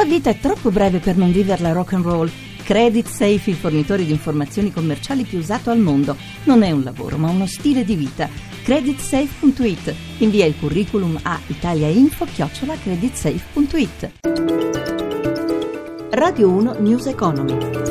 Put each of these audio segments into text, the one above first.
La vita è troppo breve per non viverla rock and roll. Credit Safe, il fornitore di informazioni commerciali più usato al mondo. Non è un lavoro, ma uno stile di vita. Creditsafe.it. Invia il curriculum a italiainfo-creditsafe.it. Radio 1 News Economy.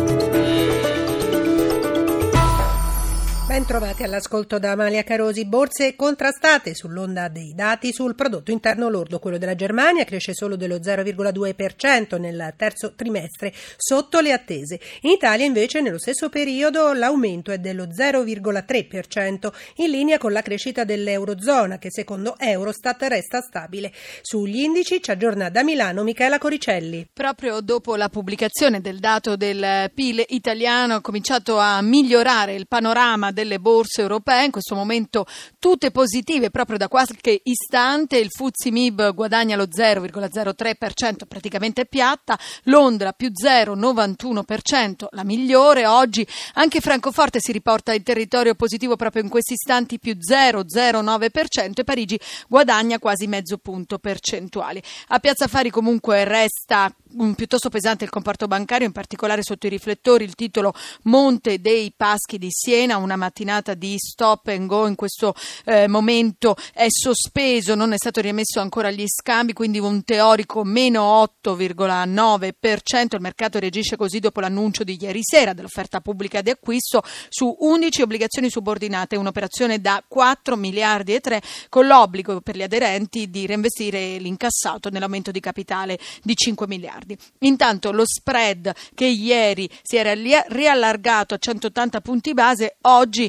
Ben trovati all'ascolto da Amalia Carosi. Borse contrastate sull'onda dei dati sul prodotto interno lordo. Quello della Germania cresce solo dello 0,2% nel terzo trimestre, sotto le attese. In Italia invece nello stesso periodo l'aumento è dello 0,3%, in linea con la crescita dell'Eurozona che secondo Eurostat resta stabile. Sugli indici ci aggiorna da Milano Michela Coricelli. Proprio dopo la pubblicazione del dato del PIL italiano ha cominciato a migliorare il panorama delle borse europee, in questo momento tutte positive proprio da qualche istante, il Fuzzi Mib guadagna lo 0,03%, praticamente piatta, Londra più 0,91%, la migliore, oggi anche Francoforte si riporta in territorio positivo proprio in questi istanti più 0,09% e Parigi guadagna quasi mezzo punto percentuale. A Piazza Fari comunque resta piuttosto pesante il comparto bancario, in particolare sotto i riflettori il titolo Monte dei Paschi di Siena, una mattinata di stop and go in questo eh, momento è sospeso, non è stato rimesso ancora agli scambi, quindi un teorico meno 8,9%, il mercato reagisce così dopo l'annuncio di ieri sera dell'offerta pubblica di acquisto su 11 obbligazioni subordinate, un'operazione da 4 miliardi e 3 con l'obbligo per gli aderenti di reinvestire l'incassato nell'aumento di capitale di 5 miliardi miliardi. Intanto lo spread che ieri si era riallargato a 180 punti base, oggi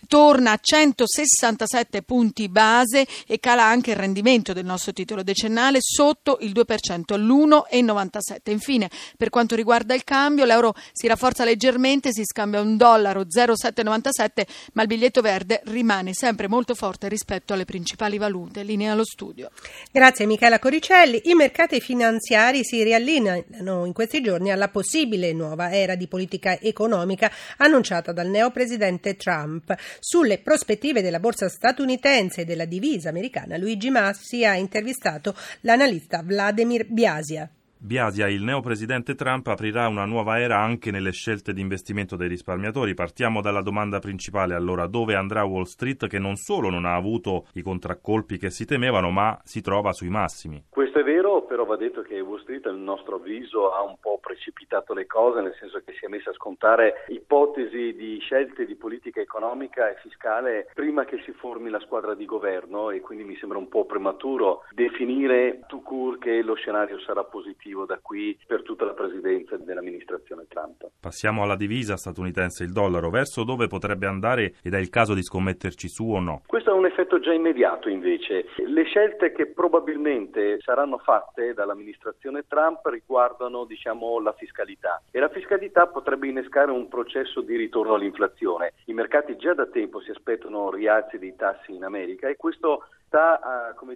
torna a 167 punti base e cala anche il rendimento del nostro titolo decennale sotto il 2%, l'1,97. Infine, per quanto riguarda il cambio, l'euro si rafforza leggermente, si scambia un dollaro 0,797, ma il biglietto verde rimane sempre molto forte rispetto alle principali valute. Linea allo studio. Grazie Michela Coricelli. I mercati finanziari si riallineano in questi giorni alla possibile nuova era di politica economica annunciata dal neopresidente Trump. Sulle prospettive della borsa statunitense e della divisa americana, Luigi Massi ha intervistato l'analista Vladimir Biasia. Biasia, il neopresidente Trump aprirà una nuova era anche nelle scelte di investimento dei risparmiatori. Partiamo dalla domanda principale, allora, dove andrà Wall Street che non solo non ha avuto i contraccolpi che si temevano, ma si trova sui massimi? Questo è vero, però va detto che Wall Street, a nostro avviso, ha un po' precipitato le cose, nel senso che si è messa a scontare ipotesi di scelte di politica economica e fiscale prima che si formi la squadra di governo e quindi mi sembra un po' prematuro definire tout court che lo scenario sarà positivo obiettivo da qui per tutta la presidenza dell'amministrazione Trump. Passiamo alla divisa statunitense, il dollaro, verso dove potrebbe andare ed è il caso di scommetterci su o no? Questo ha un effetto già immediato invece. Le scelte che probabilmente saranno fatte dall'amministrazione Trump riguardano diciamo, la fiscalità e la fiscalità potrebbe innescare un processo di ritorno all'inflazione. I mercati già da tempo si aspettano rialzi dei tassi in America e questo sta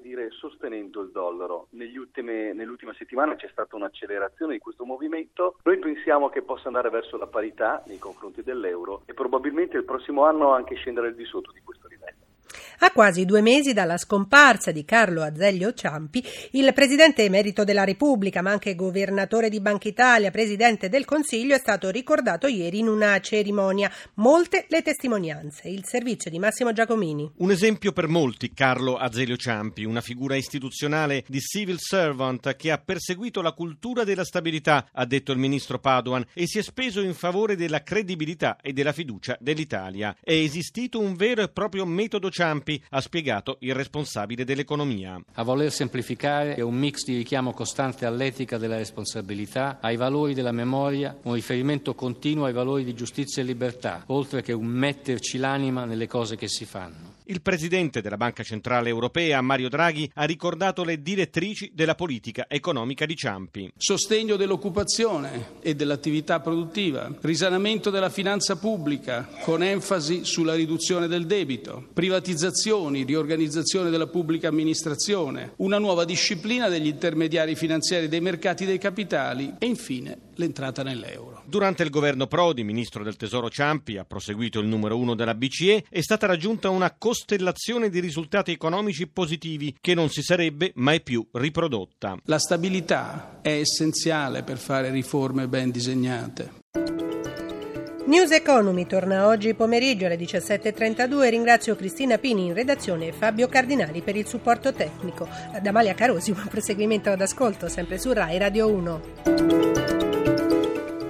dire, sostenendo il dollaro. Ultime, nell'ultima settimana c'è stata un'accelerazione di questo movimento. Noi pensiamo che possa andare verso la parità nei confronti dell'euro e probabilmente il prossimo anno anche scendere al di sotto di questo livello. A quasi due mesi dalla scomparsa di Carlo Azeglio Ciampi, il presidente emerito della Repubblica, ma anche governatore di Banca Italia, presidente del Consiglio, è stato ricordato ieri in una cerimonia. Molte le testimonianze. Il servizio di Massimo Giacomini. Un esempio per molti, Carlo Azeglio Ciampi, una figura istituzionale di civil servant che ha perseguito la cultura della stabilità, ha detto il ministro Padoan, e si è speso in favore della credibilità e della fiducia dell'Italia. È esistito un vero e proprio metodo Ciampi Campi, ha spiegato il responsabile dell'economia. A voler semplificare è un mix di richiamo costante all'etica della responsabilità, ai valori della memoria, un riferimento continuo ai valori di giustizia e libertà, oltre che un metterci l'anima nelle cose che si fanno. Il presidente della Banca Centrale Europea, Mario Draghi, ha ricordato le direttrici della politica economica di Ciampi. Sostegno dell'occupazione e dell'attività produttiva, risanamento della finanza pubblica con enfasi sulla riduzione del debito, privatizzazioni, riorganizzazione della pubblica amministrazione, una nuova disciplina degli intermediari finanziari dei mercati dei capitali e infine l'entrata nell'euro. Durante il governo Prodi, ministro del Tesoro Ciampi, ha proseguito il numero uno della BCE, è stata raggiunta una costellazione di risultati economici positivi che non si sarebbe mai più riprodotta. La stabilità è essenziale per fare riforme ben disegnate. News Economy torna oggi pomeriggio alle 17.32. Ringrazio Cristina Pini in redazione e Fabio Cardinali per il supporto tecnico. Da Amalia Carosi, buon proseguimento ad ascolto, sempre su RAI Radio 1.